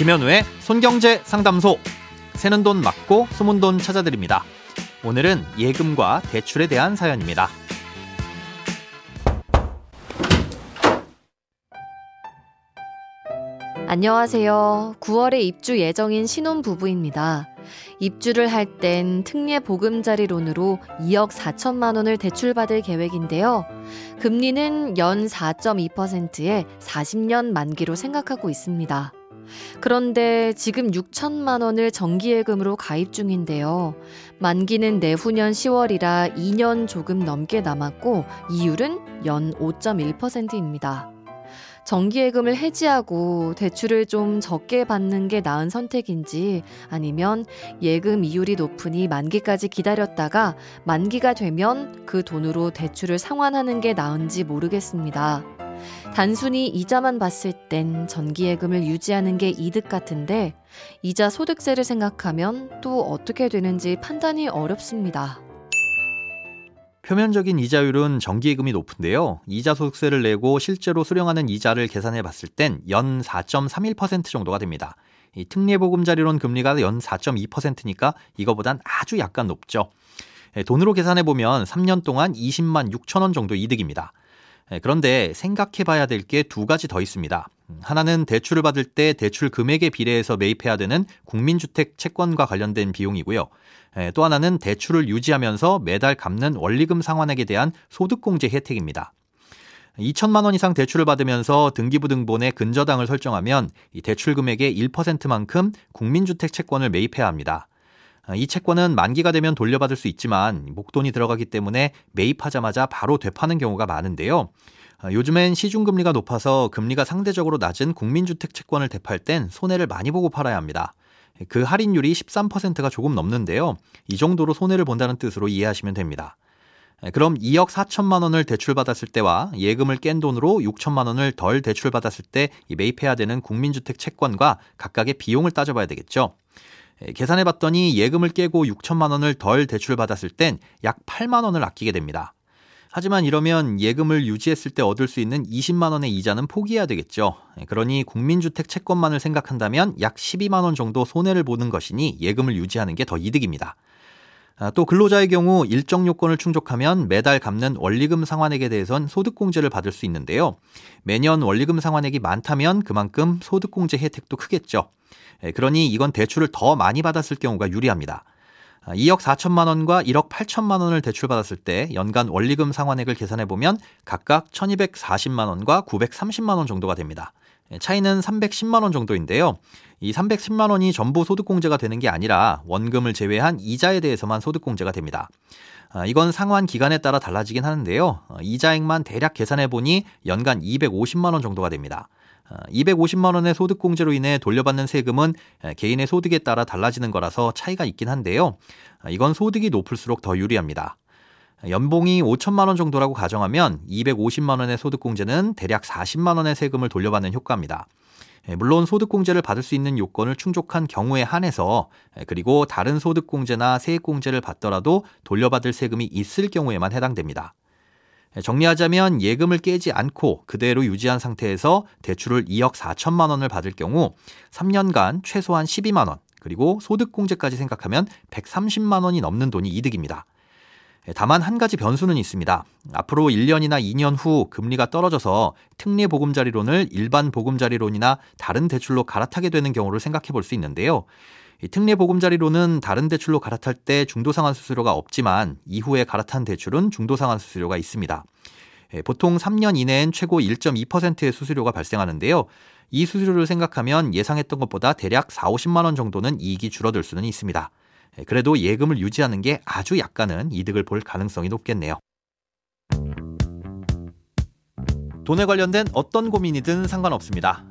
김현우의 손경제 상담소. 새는 돈 맞고 숨은 돈 찾아드립니다. 오늘은 예금과 대출에 대한 사연입니다. 안녕하세요. 9월에 입주 예정인 신혼 부부입니다. 입주를 할 땐 특례 보금자리론으로 2억 4천만 원을 대출받을 계획인데요. 금리는 연 4.2%에 40년 만기로 생각하고 있습니다. 그런데 지금 6천만 원을 정기예금으로 가입 중인데요. 만기는 내후년 10월이라 2년 조금 넘게 남았고 이율은 연 5.1%입니다. 정기예금을 해지하고 대출을 좀 적게 받는 게 나은 선택인지 아니면 예금 이율이 높으니 만기까지 기다렸다가 만기가 되면 그 돈으로 대출을 상환하는 게 나은지 모르겠습니다. 단순히 이자만 봤을 땐 전기예금을 유지하는 게 이득 같은데 이자 소득세를 생각하면 또 어떻게 되는지 판단이 어렵습니다. 표면적인 이자율은 정기예금이 높은데요. 이자 소득세를 내고 실제로 수령하는 이자를 계산해 봤을 땐 연 4.31% 정도가 됩니다. 이 특례보금자리론 금리가 연 4.2%니까 이거보단 아주 약간 높죠. 예, 돈으로 계산해 보면 3년 동안 20만 6천 원 정도 이득입니다. 예, 그런데 생각해 봐야 될 게 두 가지 더 있습니다. 하나는 대출을 받을 때 대출 금액에 비례해서 매입해야 되는 국민주택 채권과 관련된 비용이고요. 예, 또 하나는 대출을 유지하면서 매달 갚는 원리금 상환액에 대한 소득공제 혜택입니다. 2천만 원 이상 대출을 받으면서 등기부등본에 근저당을 설정하면 이 대출 금액의 1%만큼 국민주택 채권을 매입해야 합니다. 이 채권은 만기가 되면 돌려받을 수 있지만 목돈이 들어가기 때문에 매입하자마자 바로 되파는 경우가 많은데요. 요즘엔 시중금리가 높아서 금리가 상대적으로 낮은 국민주택 채권을 대팔 땐 손해를 많이 보고 팔아야 합니다. 그 할인율이 13%가 조금 넘는데요. 이 정도로 손해를 본다는 뜻으로 이해하시면 됩니다. 그럼 2억 4천만 원을 대출받았을 때와 예금을 깬 돈으로 6천만 원을 덜 대출받았을 때 매입해야 되는 국민주택 채권과 각각의 비용을 따져봐야 되겠죠. 계산해 봤더니 예금을 깨고 6천만 원을 덜 대출받았을 땐 약 8만 원을 아끼게 됩니다. 하지만 이러면 예금을 유지했을 때 얻을 수 있는 20만 원의 이자는 포기해야 되겠죠. 그러니 국민주택 채권만을 생각한다면 약 12만 원 정도 손해를 보는 것이니 예금을 유지하는 게 더 이득입니다. 아, 또 근로자의 경우 일정 요건을 충족하면 매달 갚는 원리금 상환액에 대해선 소득공제를 받을 수 있는데요. 매년 원리금 상환액이 많다면 그만큼 소득공제 혜택도 크겠죠. 그러니 이건 대출을 더 많이 받았을 경우가 유리합니다. 2억 아, 4천만 원과 1억 8천만 원을 대출받았을 때 연간 원리금 상환액을 계산해 보면 각각 1240만 원과 930만 원 정도가 됩니다. 예, 차이는 310만 원 정도인데요. 이 310만 원이 전부 소득공제가 되는 게 아니라 원금을 제외한 이자에 대해서만 소득공제가 됩니다. 아, 이건 상환 기간에 따라 달라지긴 하는데요. 어, 이자액만 대략 계산해 보니 연간 250만 원 정도가 됩니다. 250만 원의 소득공제로 인해 돌려받는 세금은 개인의 소득에 따라 달라지는 거라서 차이가 있긴 한데요. 이건 소득이 높을수록 더 유리합니다. 연봉이 5천만 원 정도라고 가정하면 250만 원의 소득공제는 대략 40만 원의 세금을 돌려받는 효과입니다. 물론 소득공제를 받을 수 있는 요건을 충족한 경우에 한해서 그리고 다른 소득공제나 세액공제를 받더라도 돌려받을 세금이 있을 경우에만 해당됩니다. 정리하자면 예금을 깨지 않고 그대로 유지한 상태에서 대출을 2억 4천만 원을 받을 경우 3년간 최소한 12만 원, 그리고 소득공제까지 생각하면 130만 원이 넘는 돈이 이득입니다. 다만 한 가지 변수는 있습니다. 앞으로 1년이나 2년 후 금리가 떨어져서 특례 보금자리론을 일반 보금자리론이나 다른 대출로 갈아타게 되는 경우를 생각해 볼 수 있는데요. 특례 보금자리로는 다른 대출로 갈아탈 때 중도상환 수수료가 없지만 이후에 갈아탄 대출은 중도상환 수수료가 있습니다. 예, 보통 3년 이내엔 최고 1.2%의 수수료가 발생하는데요. 이 수수료를 생각하면 예상했던 것보다 대략 4, 50만 원 정도는 이익이 줄어들 수는 있습니다. 예, 그래도 예금을 유지하는 게 아주 약간은 이득을 볼 가능성이 높겠네요. 돈에 관련된 어떤 고민이든 상관없습니다.